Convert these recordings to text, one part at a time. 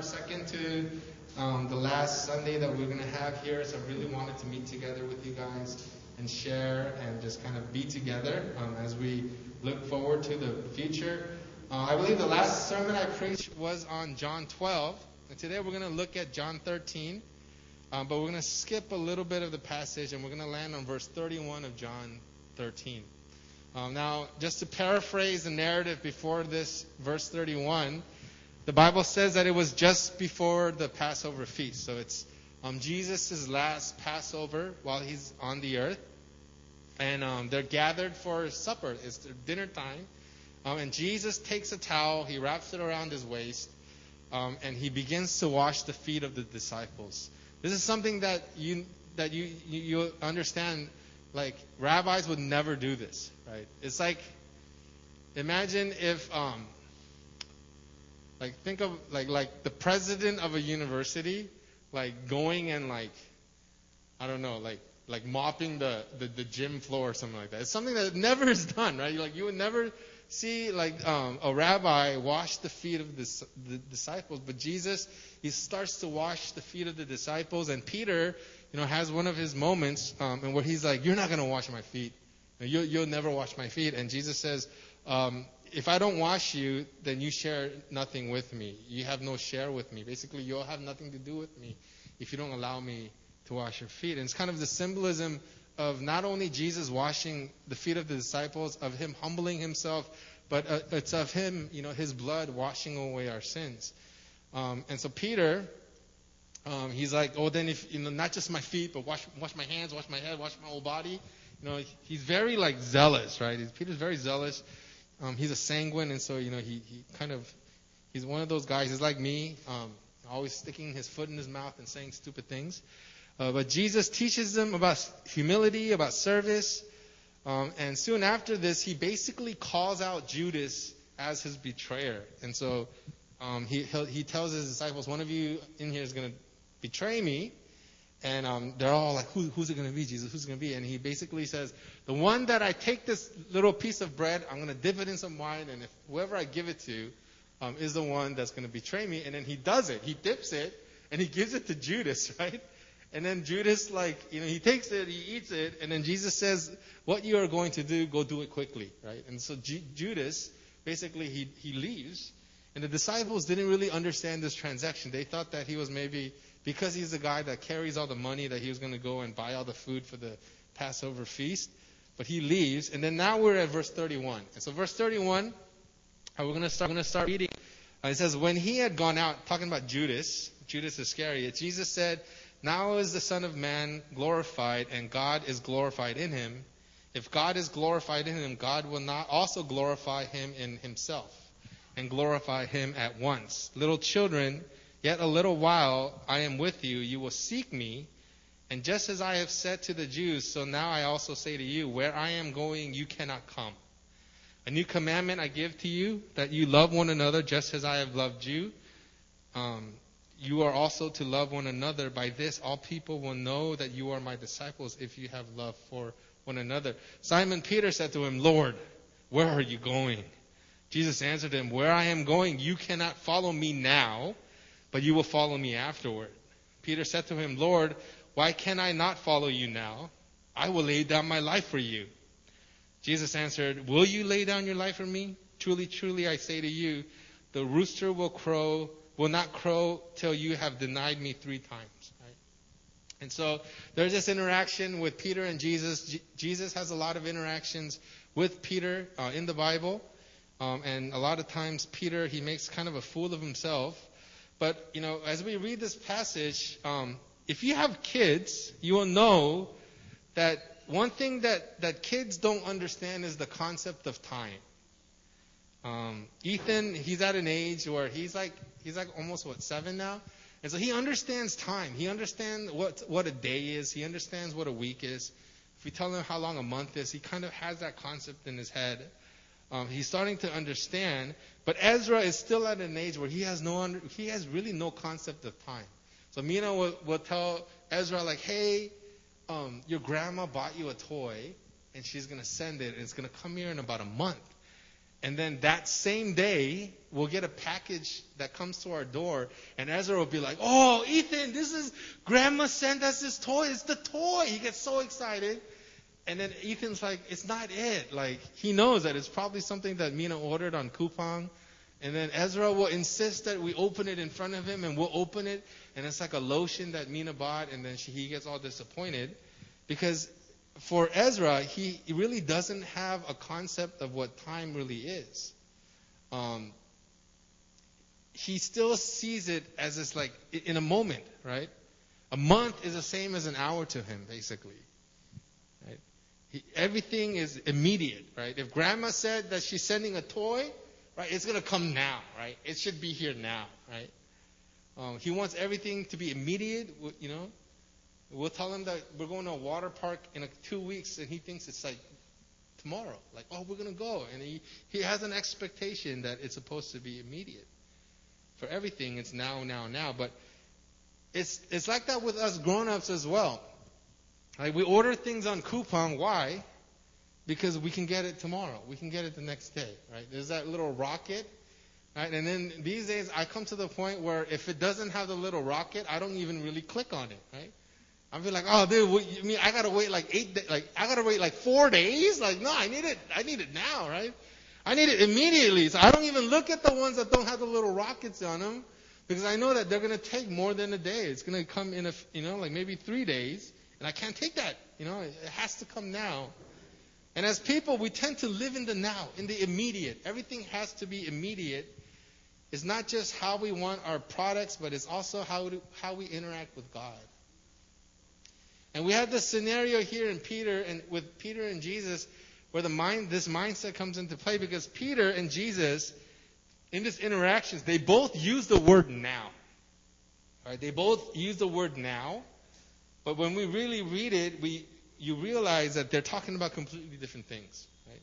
our second to um, the last Sunday that we're going to have here, so I really wanted to meet together with you guys and share and just kind of be together um, as we look forward to the future. Uh, I believe the last sermon I preached was on John 12, and today we're going to look at John 13. Um, but we're going to skip a little bit of the passage and we're going to land on verse 31 of John 13. Um, now, just to paraphrase the narrative before this verse 31, the Bible says that it was just before the Passover feast. So it's um, Jesus' last Passover while he's on the earth. And um, they're gathered for supper. It's dinner time. Um, and Jesus takes a towel, he wraps it around his waist, um, and he begins to wash the feet of the disciples. This is something that you that you you, you understand. Like rabbis would never do this, right? It's like imagine if um, like think of like like the president of a university like going and like I don't know like like mopping the, the, the gym floor or something like that. It's something that never is done, right? Like you would never see like um, a rabbi wash the feet of the, the disciples, but Jesus he starts to wash the feet of the disciples, and Peter, you know, has one of his moments um, and where he's like, "You're not going to wash my feet. You'll, you'll never wash my feet." And Jesus says, um, "If I don't wash you, then you share nothing with me. You have no share with me. Basically, you'll have nothing to do with me if you don't allow me to wash your feet." And it's kind of the symbolism of not only Jesus washing the feet of the disciples, of him humbling himself, but uh, it's of him, you know, his blood washing away our sins. Um, and so Peter, um, he's like, oh, then if you know, not just my feet, but wash wash my hands, wash my head, wash my whole body. You know, he's very like zealous, right? Peter's very zealous. Um, he's a sanguine, and so you know, he he kind of he's one of those guys. He's like me, um, always sticking his foot in his mouth and saying stupid things. Uh, but Jesus teaches them about humility, about service. Um, and soon after this, he basically calls out Judas as his betrayer. And so um, he, he tells his disciples, one of you in here is going to betray me. And um, they're all like, Who, who's it going to be, Jesus? Who's it going to be? And he basically says, The one that I take this little piece of bread, I'm going to dip it in some wine, and if whoever I give it to um, is the one that's going to betray me. And then he does it. He dips it, and he gives it to Judas, right? And then Judas, like, you know, he takes it, he eats it, and then Jesus says, What you are going to do, go do it quickly, right? And so Judas, basically, he, he leaves. And the disciples didn't really understand this transaction. They thought that he was maybe, because he's the guy that carries all the money, that he was going to go and buy all the food for the Passover feast. But he leaves. And then now we're at verse 31. And so, verse 31, uh, we're going to start, going to start reading. Uh, it says, When he had gone out, talking about Judas, Judas Iscariot, Jesus said, Now is the Son of Man glorified, and God is glorified in him. If God is glorified in him, God will not also glorify him in himself and glorify him at once. Little children, yet a little while I am with you. You will seek me. And just as I have said to the Jews, so now I also say to you, where I am going, you cannot come. A new commandment I give to you, that you love one another just as I have loved you. Um, you are also to love one another. By this, all people will know that you are my disciples if you have love for one another. Simon Peter said to him, Lord, where are you going? Jesus answered him, Where I am going, you cannot follow me now, but you will follow me afterward. Peter said to him, Lord, why can I not follow you now? I will lay down my life for you. Jesus answered, Will you lay down your life for me? Truly, truly, I say to you, the rooster will crow, will not crow till you have denied me three times. Right? And so there's this interaction with Peter and Jesus. J- Jesus has a lot of interactions with Peter uh, in the Bible. Um, and a lot of times, Peter, he makes kind of a fool of himself. But, you know, as we read this passage, um, if you have kids, you will know that one thing that, that kids don't understand is the concept of time. Um, Ethan, he's at an age where he's like, he's like almost, what, seven now? And so he understands time. He understands what, what a day is. He understands what a week is. If we tell him how long a month is, he kind of has that concept in his head. Um, he's starting to understand, but Ezra is still at an age where he has no under, he has really no concept of time. So Mina will, will tell Ezra like, "Hey, um, your grandma bought you a toy, and she's gonna send it, and it's gonna come here in about a month." and then that same day, we'll get a package that comes to our door, and Ezra will be like, "Oh, Ethan, this is Grandma sent us this toy. It's the toy." He gets so excited, and then Ethan's like, "It's not it." Like he knows that it's probably something that Mina ordered on Coupang, and then Ezra will insist that we open it in front of him, and we'll open it, and it's like a lotion that Mina bought, and then she, he gets all disappointed because for Ezra, he really doesn't have a concept of what time really is. Um, he still sees it as this like in a moment, right? A month is the same as an hour to him, basically. Right? He, everything is immediate, right? If grandma said that she's sending a toy, right, it's gonna come now, right? It should be here now, right? Um, he wants everything to be immediate, you know. We'll tell him that we're going to a water park in a, two weeks, and he thinks it's like tomorrow. Like, oh, we're going to go. And he, he has an expectation that it's supposed to be immediate. For everything, it's now, now, now. But it's, it's like that with us grown ups as well. Like, we order things on Coupang. Why? Because we can get it tomorrow. We can get it the next day, right? There's that little rocket. Right? And then these days, I come to the point where if it doesn't have the little rocket, I don't even really click on it, right? I'll be like, oh, dude, what, you mean I gotta wait like eight, days? like I gotta wait like four days? Like, no, I need it. I need it now, right? I need it immediately. So I don't even look at the ones that don't have the little rockets on them because I know that they're gonna take more than a day. It's gonna come in a, you know, like maybe three days, and I can't take that. You know, it has to come now. And as people, we tend to live in the now, in the immediate. Everything has to be immediate. It's not just how we want our products, but it's also how, how we interact with God. And we have this scenario here in Peter and with Peter and Jesus where the mind this mindset comes into play because Peter and Jesus in this interactions they both use the word now. Right? They both use the word now. But when we really read it, we you realize that they're talking about completely different things. Right?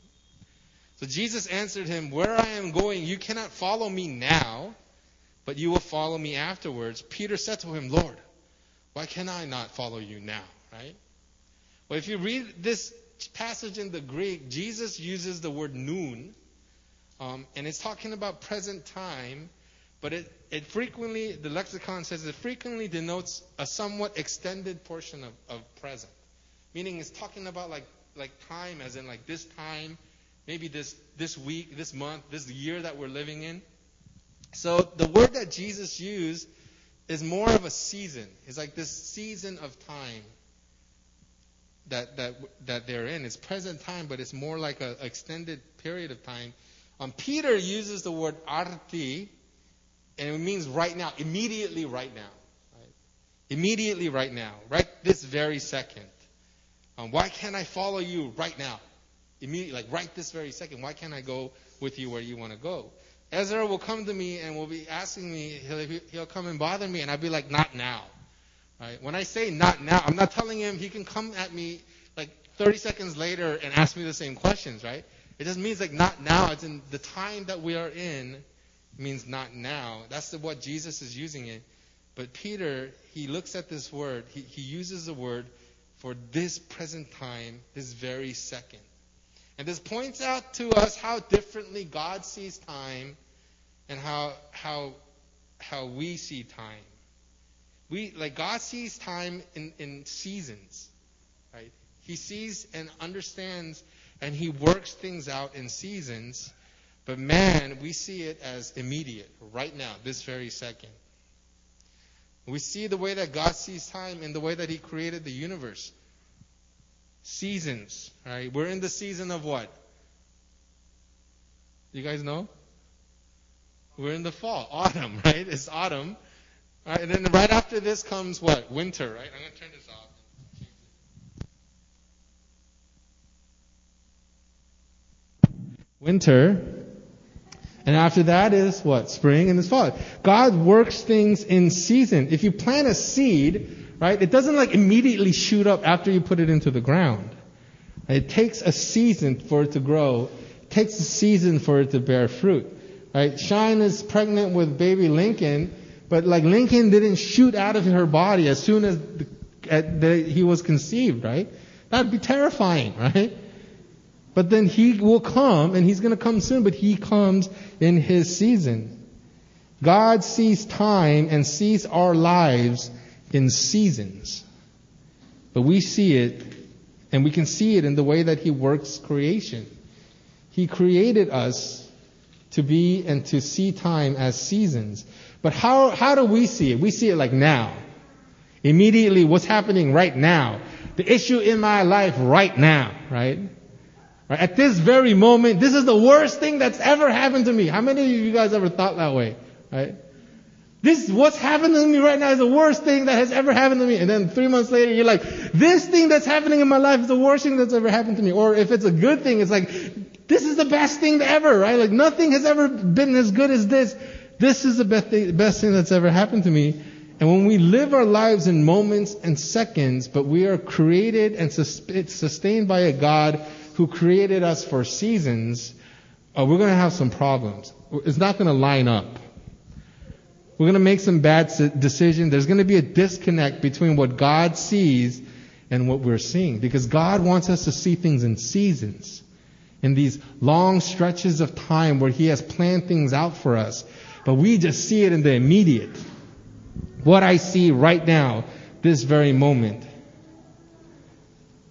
So Jesus answered him, Where I am going, you cannot follow me now, but you will follow me afterwards. Peter said to him, Lord, why can I not follow you now? right? Well, if you read this passage in the Greek, Jesus uses the word noon, um, and it's talking about present time, but it, it frequently, the lexicon says it frequently denotes a somewhat extended portion of, of present. Meaning it's talking about like, like time, as in like this time, maybe this, this week, this month, this year that we're living in. So the word that Jesus used is more of a season. It's like this season of time that, that, that they're in. It's present time, but it's more like an extended period of time. Um, Peter uses the word arti, and it means right now, immediately right now. Right? Immediately right now, right this very second. Um, why can't I follow you right now? Immediately, like right this very second. Why can't I go with you where you want to go? Ezra will come to me and will be asking me, he'll, he'll come and bother me, and I'll be like, not now. Right? When I say not now, I'm not telling him he can come at me like 30 seconds later and ask me the same questions, right? It just means like not now. It's in the time that we are in means not now. That's the, what Jesus is using it. But Peter, he looks at this word, he, he uses the word for this present time, this very second. And this points out to us how differently God sees time and how, how, how we see time. We like God sees time in, in seasons, right? He sees and understands and he works things out in seasons. But man, we see it as immediate, right now, this very second. We see the way that God sees time in the way that he created the universe. Seasons, right? We're in the season of what? You guys know? We're in the fall, autumn, right? It's autumn. Right, and then right after this comes what? Winter, right? I'm going to turn this off. Winter. And after that is what? Spring and this fall. God works things in season. If you plant a seed, right, it doesn't like immediately shoot up after you put it into the ground. It takes a season for it to grow. It takes a season for it to bear fruit. Right? Shine is pregnant with baby Lincoln but like Lincoln didn't shoot out of her body as soon as the, the, he was conceived, right? That'd be terrifying, right? But then he will come, and he's going to come soon, but he comes in his season. God sees time and sees our lives in seasons. But we see it, and we can see it in the way that he works creation. He created us to be and to see time as seasons. But how, how do we see it? We see it like now. Immediately, what's happening right now? The issue in my life right now, right? Right? At this very moment, this is the worst thing that's ever happened to me. How many of you guys ever thought that way, right? This, what's happening to me right now is the worst thing that has ever happened to me. And then three months later, you're like, this thing that's happening in my life is the worst thing that's ever happened to me. Or if it's a good thing, it's like, this is the best thing ever, right? Like nothing has ever been as good as this. This is the best thing, best thing that's ever happened to me. And when we live our lives in moments and seconds, but we are created and sustained by a God who created us for seasons, uh, we're going to have some problems. It's not going to line up. We're going to make some bad decisions. There's going to be a disconnect between what God sees and what we're seeing. Because God wants us to see things in seasons. In these long stretches of time where He has planned things out for us. But we just see it in the immediate. What I see right now, this very moment.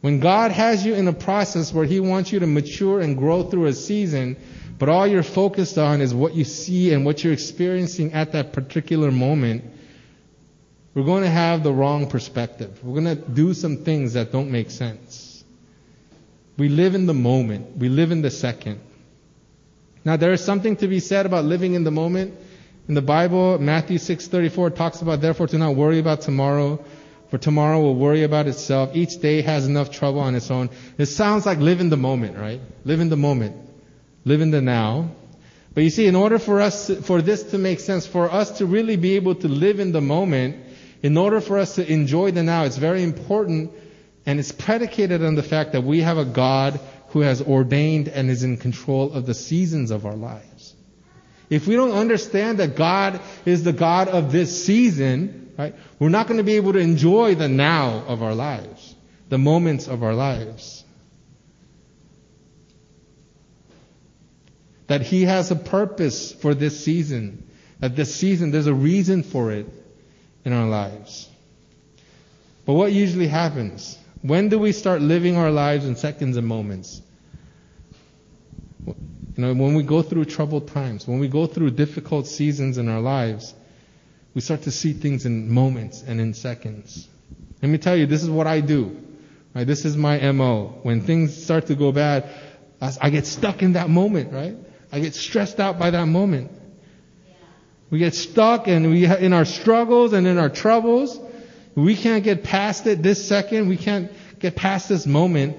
When God has you in a process where He wants you to mature and grow through a season, but all you're focused on is what you see and what you're experiencing at that particular moment, we're going to have the wrong perspective. We're going to do some things that don't make sense. We live in the moment. We live in the second. Now there is something to be said about living in the moment. In the Bible, Matthew 6:34 talks about therefore do not worry about tomorrow, for tomorrow will worry about itself. Each day has enough trouble on its own. It sounds like live in the moment, right? Live in the moment live in the now. But you see, in order for us, for this to make sense, for us to really be able to live in the moment, in order for us to enjoy the now, it's very important and it's predicated on the fact that we have a God who has ordained and is in control of the seasons of our lives. If we don't understand that God is the God of this season, right, we're not going to be able to enjoy the now of our lives, the moments of our lives. That He has a purpose for this season. That this season, there's a reason for it in our lives. But what usually happens? When do we start living our lives in seconds and moments? You know, when we go through troubled times, when we go through difficult seasons in our lives, we start to see things in moments and in seconds. Let me tell you, this is what I do. Right? This is my MO. When things start to go bad, I get stuck in that moment, right? I get stressed out by that moment. We get stuck and we, in our struggles and in our troubles, we can't get past it this second. We can't get past this moment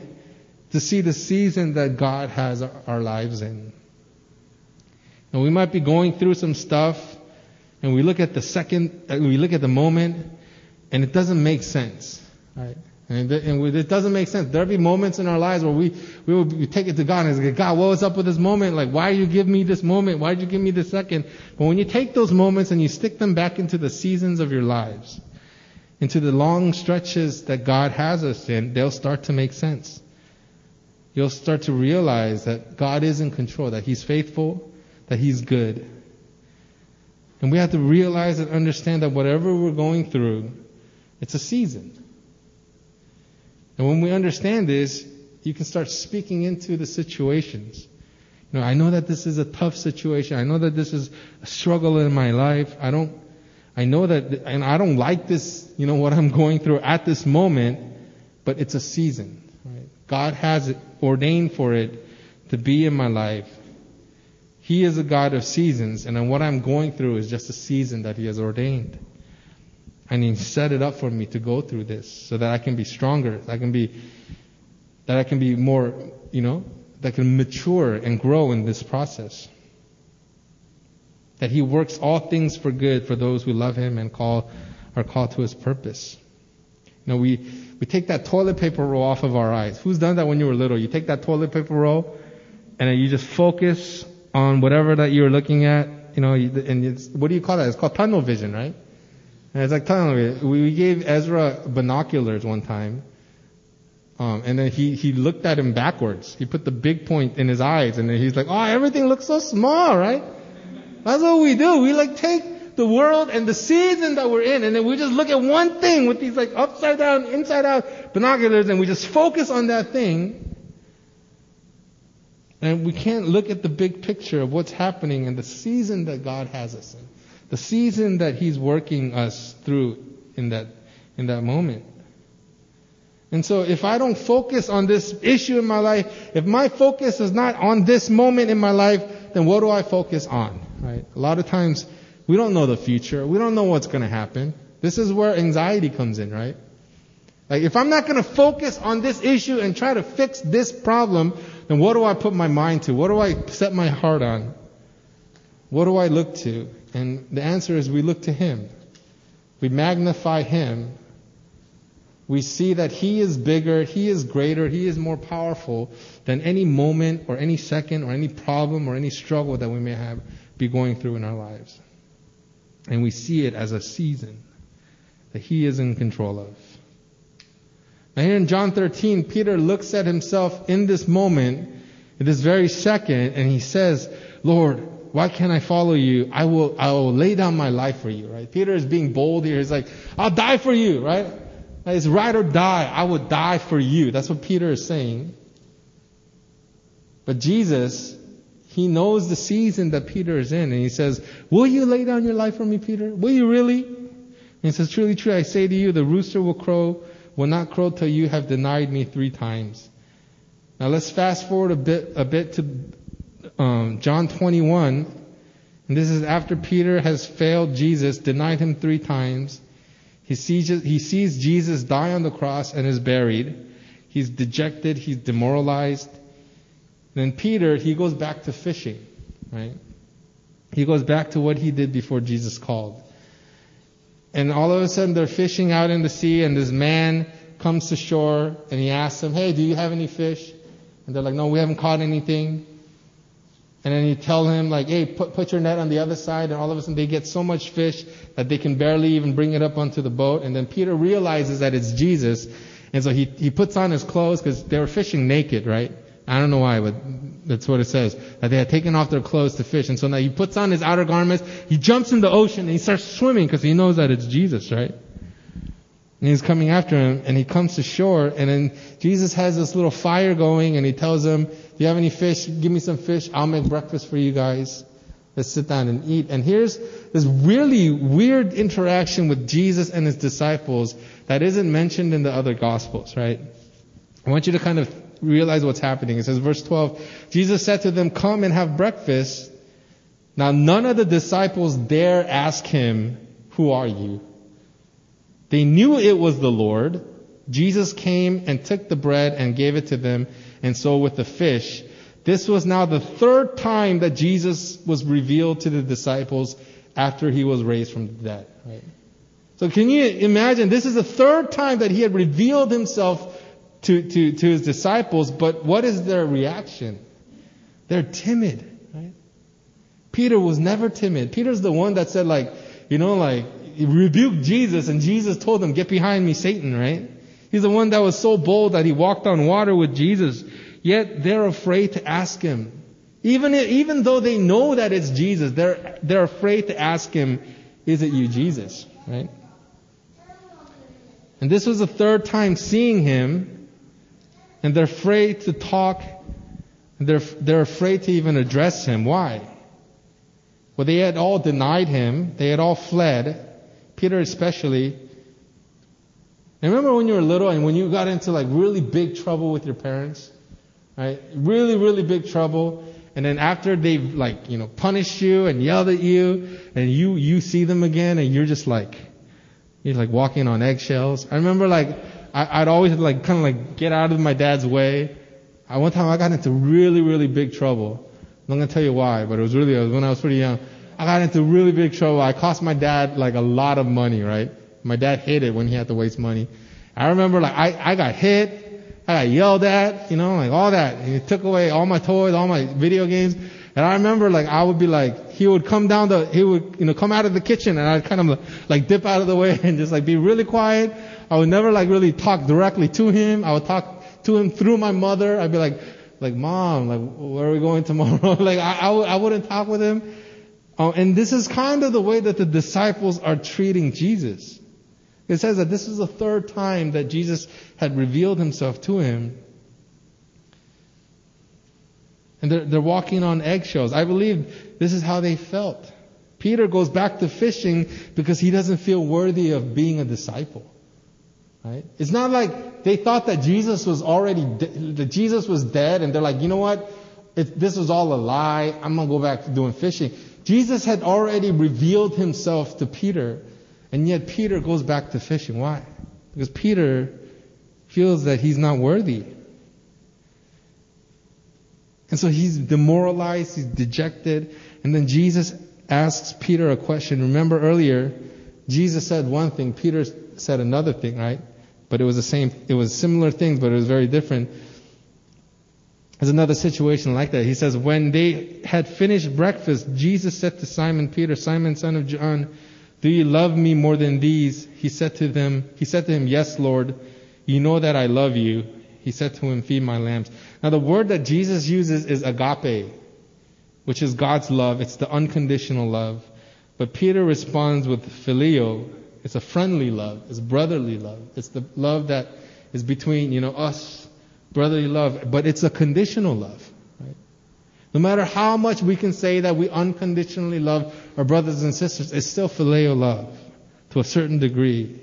to see the season that God has our lives in. And we might be going through some stuff and we look at the second, uh, we look at the moment and it doesn't make sense. Right? And, it doesn't make sense. There'll be moments in our lives where we, we will we take it to God and say, God, what was up with this moment? Like, why did you give me this moment? Why did you give me this second? But when you take those moments and you stick them back into the seasons of your lives, into the long stretches that God has us in, they'll start to make sense. You'll start to realize that God is in control, that He's faithful, that He's good. And we have to realize and understand that whatever we're going through, it's a season. And when we understand this, you can start speaking into the situations. You know, I know that this is a tough situation. I know that this is a struggle in my life. I don't, I know that, and I don't like this, you know, what I'm going through at this moment, but it's a season. Right? God has ordained for it to be in my life. He is a God of seasons, and what I'm going through is just a season that He has ordained. And He set it up for me to go through this so that I can be stronger, that I can be, that I can be more, you know, that can mature and grow in this process. That He works all things for good for those who love Him and call, are called to His purpose. You know, we, we take that toilet paper roll off of our eyes. Who's done that when you were little? You take that toilet paper roll and then you just focus on whatever that you're looking at, you know, and it's, what do you call that? It's called tunnel vision, right? And it's like tunnel me, we gave Ezra binoculars one time. Um, and then he, he looked at him backwards. He put the big point in his eyes and then he's like, oh, everything looks so small, right? That's what we do. We like take the world and the season that we're in and then we just look at one thing with these like upside down, inside out binoculars and we just focus on that thing. And we can't look at the big picture of what's happening and the season that God has us in. The season that He's working us through in that, in that moment. And so if I don't focus on this issue in my life, if my focus is not on this moment in my life, then what do I focus on? Right? A lot of times we don't know the future. We don't know what's going to happen. This is where anxiety comes in, right? Like if I'm not going to focus on this issue and try to fix this problem, then what do I put my mind to? What do I set my heart on? What do I look to? And the answer is we look to Him. We magnify Him we see that He is bigger, He is greater, He is more powerful than any moment or any second or any problem or any struggle that we may have be going through in our lives. And we see it as a season that He is in control of. Now here in John 13, Peter looks at himself in this moment, in this very second, and he says, Lord, why can't I follow you? I will, I will lay down my life for you, right? Peter is being bold here. He's like, I'll die for you, right? It's ride or die. I would die for you. That's what Peter is saying. But Jesus, he knows the season that Peter is in, and he says, Will you lay down your life for me, Peter? Will you really? And he says, Truly, truly, I say to you, the rooster will crow, will not crow till you have denied me three times. Now let's fast forward a bit, a bit to um, John 21. And this is after Peter has failed Jesus, denied him three times. He sees, he sees Jesus die on the cross and is buried. He's dejected. He's demoralized. Then Peter, he goes back to fishing, right? He goes back to what he did before Jesus called. And all of a sudden they're fishing out in the sea and this man comes to shore and he asks them, hey, do you have any fish? And they're like, no, we haven't caught anything. And then you tell him like, hey, put, put your net on the other side, and all of a sudden they get so much fish that they can barely even bring it up onto the boat. And then Peter realizes that it's Jesus, and so he, he puts on his clothes because they were fishing naked, right? I don't know why, but that's what it says. That they had taken off their clothes to fish. And so now he puts on his outer garments, he jumps in the ocean, and he starts swimming because he knows that it's Jesus, right? And he's coming after him, and he comes to shore, and then Jesus has this little fire going, and he tells him, Do you have any fish? Give me some fish. I'll make breakfast for you guys. Let's sit down and eat. And here's this really weird interaction with Jesus and his disciples that isn't mentioned in the other gospels, right? I want you to kind of realize what's happening. It says, verse 12, Jesus said to them, Come and have breakfast. Now none of the disciples dare ask him, Who are you? They knew it was the Lord. Jesus came and took the bread and gave it to them, and so with the fish. This was now the third time that Jesus was revealed to the disciples after he was raised from the dead. Right? So can you imagine? This is the third time that he had revealed himself to, to, to his disciples, but what is their reaction? They're timid, right? Peter was never timid. Peter's the one that said like, you know, like, rebuked Jesus and Jesus told him, get behind me, Satan, right? He's the one that was so bold that he walked on water with Jesus. Yet they're afraid to ask him. Even, even though they know that it's Jesus, they're, they're afraid to ask him, is it you, Jesus? Right? And this was the third time seeing him, and they're afraid to talk, they're, they're afraid to even address him. Why? Well, they had all denied him, they had all fled, Peter especially. And remember when you were little and when you got into like really big trouble with your parents? Right? Really, really big trouble. And then after they've like, you know, punished you and yelled at you and you, you see them again and you're just like, you're like walking on eggshells. I remember like, I, I'd always like kind of like get out of my dad's way. I, one time I got into really, really big trouble. I'm not gonna tell you why, but it was really, it was when I was pretty young. I got into really big trouble. I cost my dad like a lot of money, right? My dad hated when he had to waste money. I remember like I, I got hit, I got yelled at, you know, like all that. And he took away all my toys, all my video games. And I remember like I would be like, he would come down the, he would, you know, come out of the kitchen and I'd kind of like dip out of the way and just like be really quiet. I would never like really talk directly to him. I would talk to him through my mother. I'd be like, like, mom, like, where are we going tomorrow? like, I, I, I wouldn't talk with him. Uh, and this is kind of the way that the disciples are treating Jesus. It says that this is the third time that Jesus had revealed himself to him. And they're, they're walking on eggshells. I believe this is how they felt. Peter goes back to fishing because he doesn't feel worthy of being a disciple. Right? It's not like they thought that Jesus was already, de- that Jesus was dead and they're like, you know what? This was all a lie. I'm to go back to doing fishing. Jesus had already revealed himself to Peter, and yet Peter goes back to fishing. Why? Because Peter feels that he's not worthy. And so he's demoralized, he's dejected, and then Jesus asks Peter a question. Remember earlier, Jesus said one thing, Peter said another thing, right? But it was the same, it was similar things, but it was very different. There's another situation like that. He says, when they had finished breakfast, Jesus said to Simon Peter, Simon son of John, do you love me more than these? He said to them, he said to him, yes, Lord. You know that I love you. He said to him, feed my lambs. Now the word that Jesus uses is agape, which is God's love. It's the unconditional love. But Peter responds with phileo. It's a friendly love. It's brotherly love. It's the love that is between, you know, us brotherly love, but it's a conditional love. Right? No matter how much we can say that we unconditionally love our brothers and sisters, it's still phileo love to a certain degree.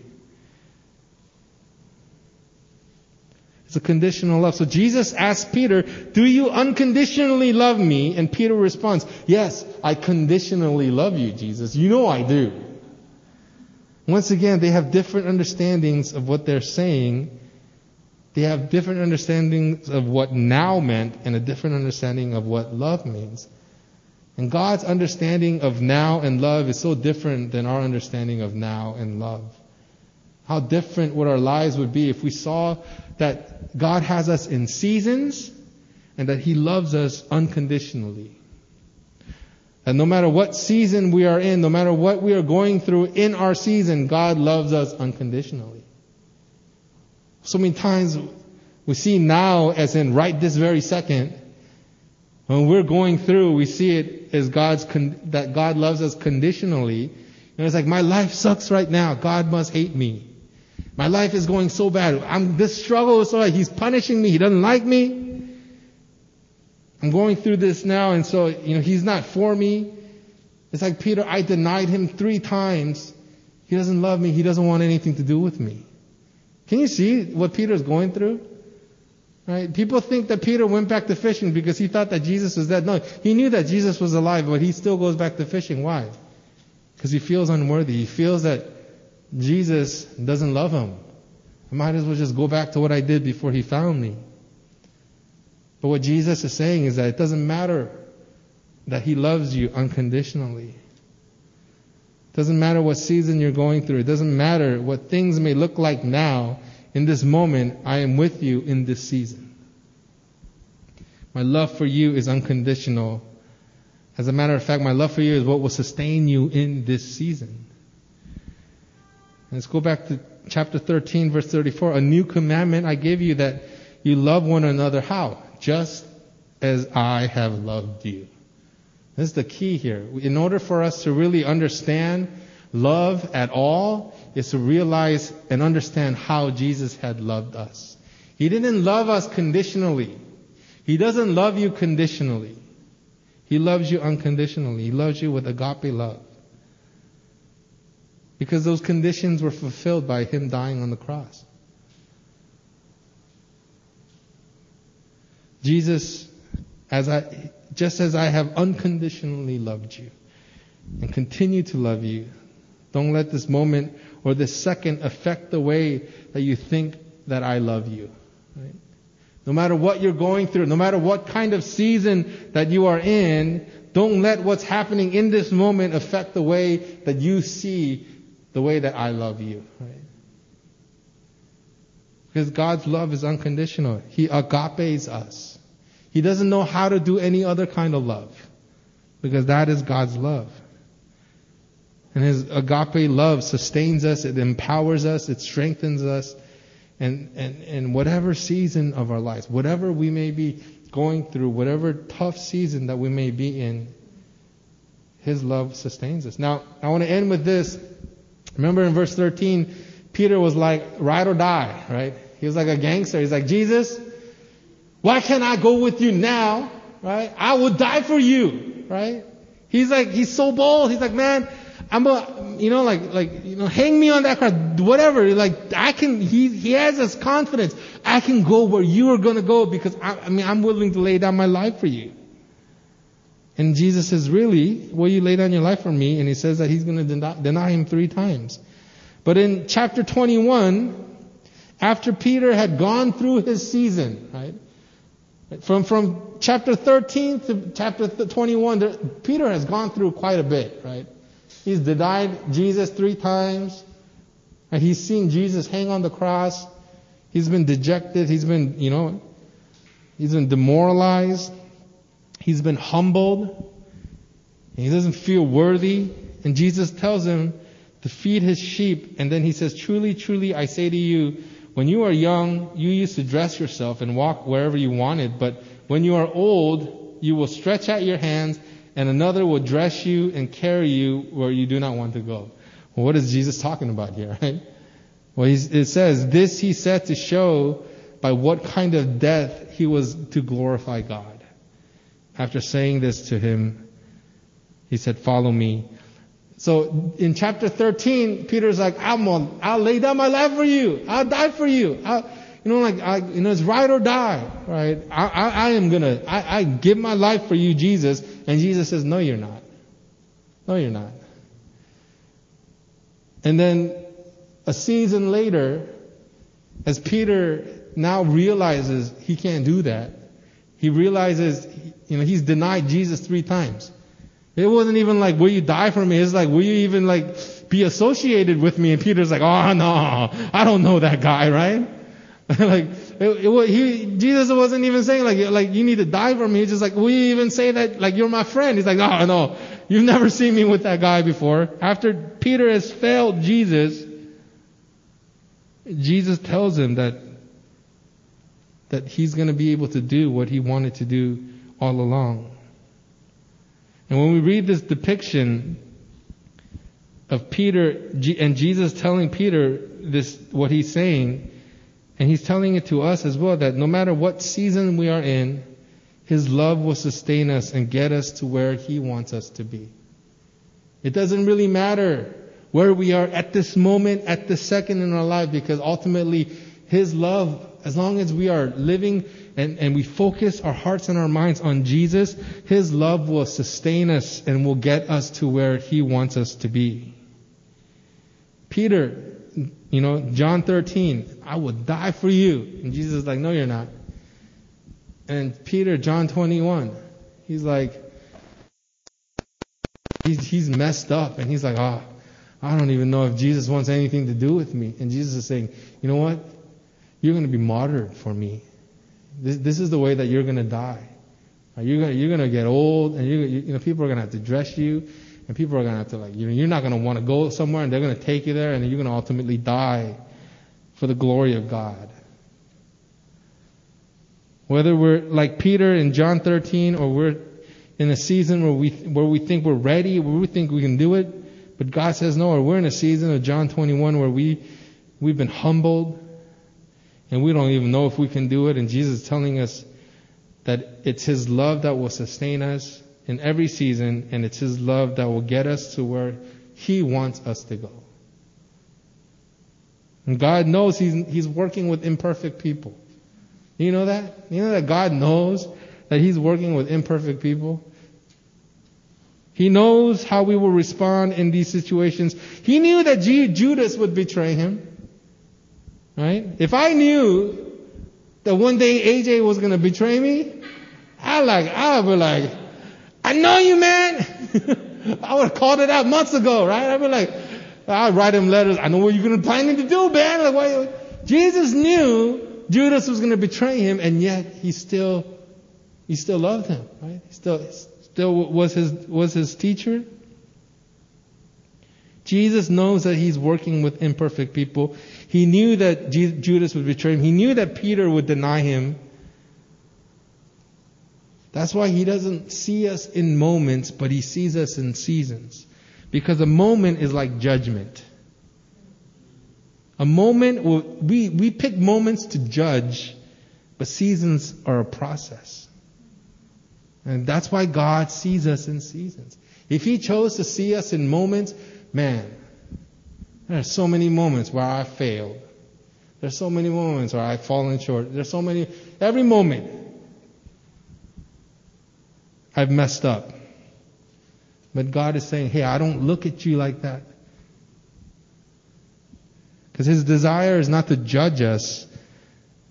It's a conditional love. So Jesus asks Peter, do you unconditionally love me? And Peter responds, yes, I conditionally love you, Jesus. You know I do. Once again, they have different understandings of what they're saying they have different understandings of what now meant and a different understanding of what love means. And God's understanding of now and love is so different than our understanding of now and love. How different would our lives would be if we saw that God has us in seasons and that He loves us unconditionally. And no matter what season we are in, no matter what we are going through in our season, God loves us unconditionally. So many times we see now as in right this very second, when we're going through, we see it as God's, con- that God loves us conditionally. And it's like, my life sucks right now. God must hate me. My life is going so bad. I'm, this struggle is so bad. He's punishing me. He doesn't like me. I'm going through this now and so, you know, He's not for me. It's like Peter, I denied Him three times. He doesn't love me. He doesn't want anything to do with me. Can you see what Peter's going through? Right? People think that Peter went back to fishing because he thought that Jesus was dead. No, he knew that Jesus was alive, but he still goes back to fishing. Why? Because he feels unworthy. He feels that Jesus doesn't love him. I might as well just go back to what I did before he found me. But what Jesus is saying is that it doesn't matter that he loves you unconditionally. It doesn't matter what season you're going through. It doesn't matter what things may look like now. In this moment, I am with you in this season. My love for you is unconditional. As a matter of fact, my love for you is what will sustain you in this season. Let's go back to chapter 13, verse 34. A new commandment I give you that you love one another. How? Just as I have loved you. This is the key here. In order for us to really understand love at all, is to realize and understand how Jesus had loved us. He didn't love us conditionally. He doesn't love you conditionally. He loves you unconditionally. He loves you with agape love. Because those conditions were fulfilled by Him dying on the cross. Jesus, as I, just as I have unconditionally loved you and continue to love you. Don't let this moment or this second affect the way that you think that I love you. Right? No matter what you're going through, no matter what kind of season that you are in, don't let what's happening in this moment affect the way that you see the way that I love you. Right? Because God's love is unconditional. He agapes us. He doesn't know how to do any other kind of love. Because that is God's love. And His agape love sustains us, it empowers us, it strengthens us, And, and, and whatever season of our lives, whatever we may be going through, whatever tough season that we may be in, His love sustains us. Now, I want to end with this. Remember in verse 13, Peter was like, ride or die, right? He was like a gangster. He's like, Jesus, why can't I go with you now? Right? I would die for you, right? He's like, he's so bold. He's like, man, I'm a, you know, like, like, you know, hang me on that cross, whatever. Like, I can, he, he has this confidence. I can go where you are going to go because I, I mean, I'm willing to lay down my life for you. And Jesus says, really? Will you lay down your life for me? And he says that he's going to deny, deny him three times. But in chapter 21, after Peter had gone through his season, right? From, from chapter 13 to chapter 21, there, Peter has gone through quite a bit, right? He's denied Jesus three times. And he's seen Jesus hang on the cross. He's been dejected. He's been, you know, he's been demoralized. He's been humbled. he doesn't feel worthy. And Jesus tells him to feed his sheep. And then he says, truly, truly, I say to you, when you are young, you used to dress yourself and walk wherever you wanted. But when you are old, you will stretch out your hands and another will dress you and carry you where you do not want to go. Well, what is Jesus talking about here, right? Well, it says, this he said to show by what kind of death he was to glorify God. After saying this to him, he said, follow me. So in chapter 13, Peter's like, I'm on, I'll lay down my life for you. I'll die for you. I'll, you know, like, I, you know, it's ride or die, right? I, I, I am gonna, I, I give my life for you, Jesus. And Jesus says, no, you're not. No, you're not. And then a season later, as Peter now realizes he can't do that, he realizes, you know, he's denied Jesus three times. It wasn't even like, will you die for me? It's like, will you even like be associated with me? And Peter's like, oh no, I don't know that guy, right? like it, it, he, Jesus wasn't even saying like like you need to die for me. He's just like, will you even say that like you're my friend? He's like, oh no, you've never seen me with that guy before. After Peter has failed Jesus, Jesus tells him that that he's going to be able to do what he wanted to do all along. And when we read this depiction of Peter and Jesus telling Peter this what he's saying and he's telling it to us as well that no matter what season we are in, his love will sustain us and get us to where he wants us to be. It doesn't really matter where we are at this moment, at this second in our life, because ultimately his love, as long as we are living and, and we focus our hearts and our minds on Jesus, his love will sustain us and will get us to where he wants us to be. Peter you know, John 13, I will die for you. And Jesus is like, no, you're not. And Peter, John 21, he's like, he's, he's messed up. And he's like, oh, I don't even know if Jesus wants anything to do with me. And Jesus is saying, you know what? You're going to be martyred for me. This, this is the way that you're going to die. You're going you're going to get old, and you you know, people are going to have to dress you and people are going to have to like, you know, you're not going to want to go somewhere and they're going to take you there and you're going to ultimately die for the glory of God. Whether we're like Peter in John 13 or we're in a season where we, where we think we're ready, where we think we can do it, but God says no, or we're in a season of John 21 where we, we've been humbled and we don't even know if we can do it and Jesus is telling us that it's His love that will sustain us in every season, and it's His love that will get us to where He wants us to go. And God knows He's, he's working with imperfect people. You know that? You know that God knows that He's working with imperfect people? He knows how we will respond in these situations. He knew that Judas would betray Him. Right? If I knew that one day AJ was to betray me, I like, I would be like, I know you, man. I would have called it out months ago, right? I'd be like, I'd write him letters. I know what you're to planning to do, man. Like, why? Jesus knew Judas was to betray him, and yet he still, he still loved him, right? He still, still was his, was his teacher. Jesus knows that he's working with imperfect people. He knew that Judas would betray him. He knew that Peter would deny him. That's why he doesn't see us in moments, but he sees us in seasons. Because a moment is like judgment. A moment, we, we pick moments to judge, but seasons are a process. And that's why God sees us in seasons. If He chose to see us in moments, man, there are so many moments where I failed. There's so many moments where I've fallen short. There's so many, every moment I've messed up. But God is saying, hey, I don't look at you like that. Because His desire is not to judge us,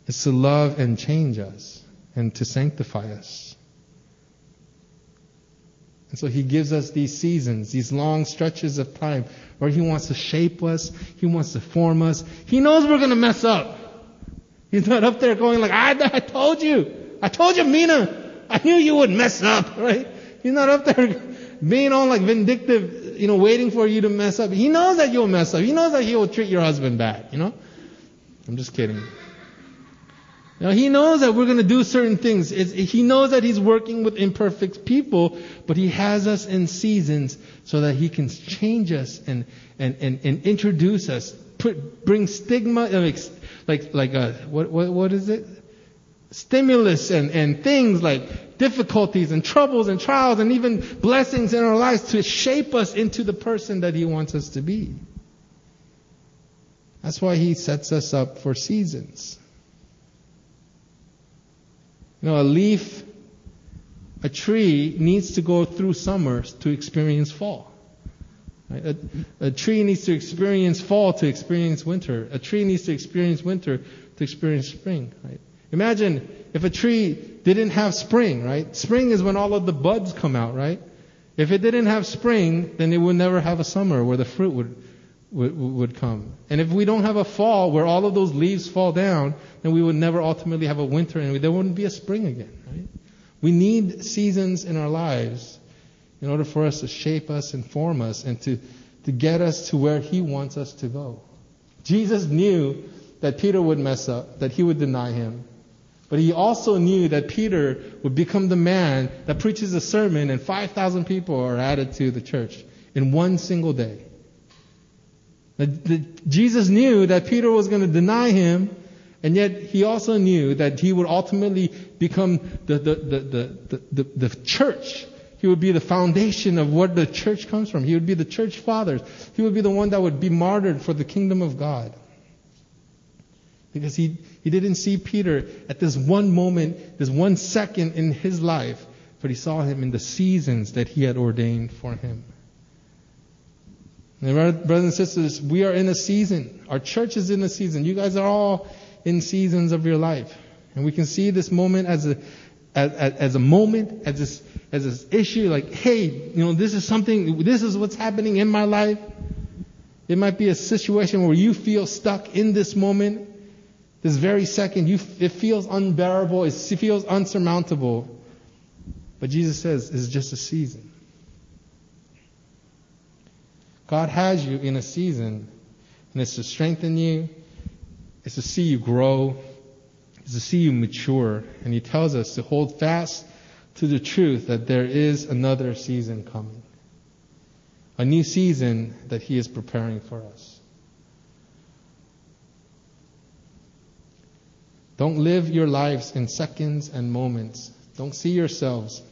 it's to love and change us and to sanctify us. And so He gives us these seasons, these long stretches of time where He wants to shape us, He wants to form us. He knows we're going to mess up. He's not up there going like, I, I told you. I told you, Mina. I knew you would mess up, right? He's not up there being all like vindictive, you know, waiting for you to mess up. He knows that you'll mess up. He knows that he will treat your husband bad, you know? I'm just kidding. Now he knows that we're going to do certain things. It's, he knows that he's working with imperfect people, but he has us in seasons so that he can change us and, and, and, and introduce us, put, bring stigma, like, like, like a, what, what, what is it? Stimulus and, and things like difficulties and troubles and trials and even blessings in our lives to shape us into the person that he wants us to be. That's why he sets us up for seasons. You know, a leaf, a tree needs to go through summers to experience fall. A, a, tree needs to experience fall to experience winter. A tree needs to experience winter to experience spring. Right? Imagine if a tree didn't have spring, right? Spring is when all of the buds come out, right? If it didn't have spring, then it would never have a summer where the fruit would, would, would come. And if we don't have a fall where all of those leaves fall down, then we would never ultimately have a winter and there wouldn't be a spring again, right? We need seasons in our lives in order for us to shape us and form us and to, to get us to where He wants us to go. Jesus knew that Peter would mess up, that he would deny him. But he also knew that Peter would become the man that preaches a sermon and 5,000 people are added to the church in one single day. Jesus knew that Peter was going to deny him, and yet he also knew that he would ultimately become the, the, the, the, the, the church. He would be the foundation of what the church comes from. He would be the church fathers. He would be the one that would be martyred for the kingdom of God. Because he, he didn't see Peter at this one moment, this one second in his life, but he saw him in the seasons that he had ordained for him. And brothers and sisters, we are in a season. Our church is in a season. You guys are all in seasons of your life. And we can see this moment as a, as, as, a moment, as this, as this issue, like, hey, you know, this is something, this is what's happening in my life. It might be a situation where you feel stuck in this moment. This very second, you, it feels unbearable, it feels unsurmountable. But Jesus says it's just a season. God has you in a season, and it's to strengthen you, it's to see you grow, it's to see you mature. And He tells us to hold fast to the truth that there is another season coming. A new season that He is preparing for us. Don't live your lives in seconds and moments. Don't see yourselves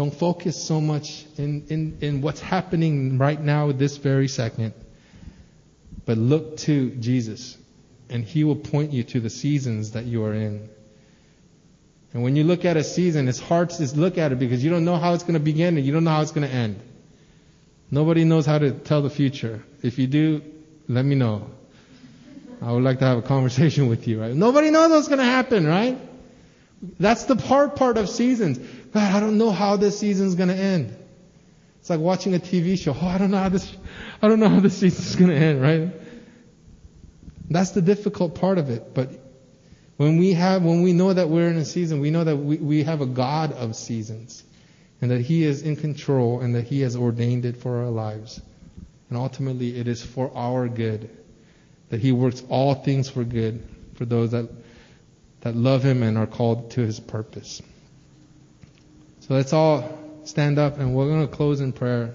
don't focus so much in, in, in what's happening right now, this very second. But look to Jesus, and He will point you to the seasons that you are in. And when you look at a season, it's hard to look at it because you don't know how it's going to begin and you don't know how it's going to end. Nobody knows how to tell the future. If you do, let me know. I would like to have a conversation with you, right? Nobody knows what's going to happen, right? That's the hard part of seasons. God, I don't know how this season's gonna end. It's like watching a TV show. Oh, I don't know how this, I don't know how this season's gonna end, right? That's the difficult part of it. But when we have, when we know that we're in a season, we know that we, we have a God of seasons and that He is in control and that He has ordained it for our lives. And ultimately, it is for our good that He works all things for good for those that, that love Him and are called to His purpose. So let's all stand up and we're going to close in prayer.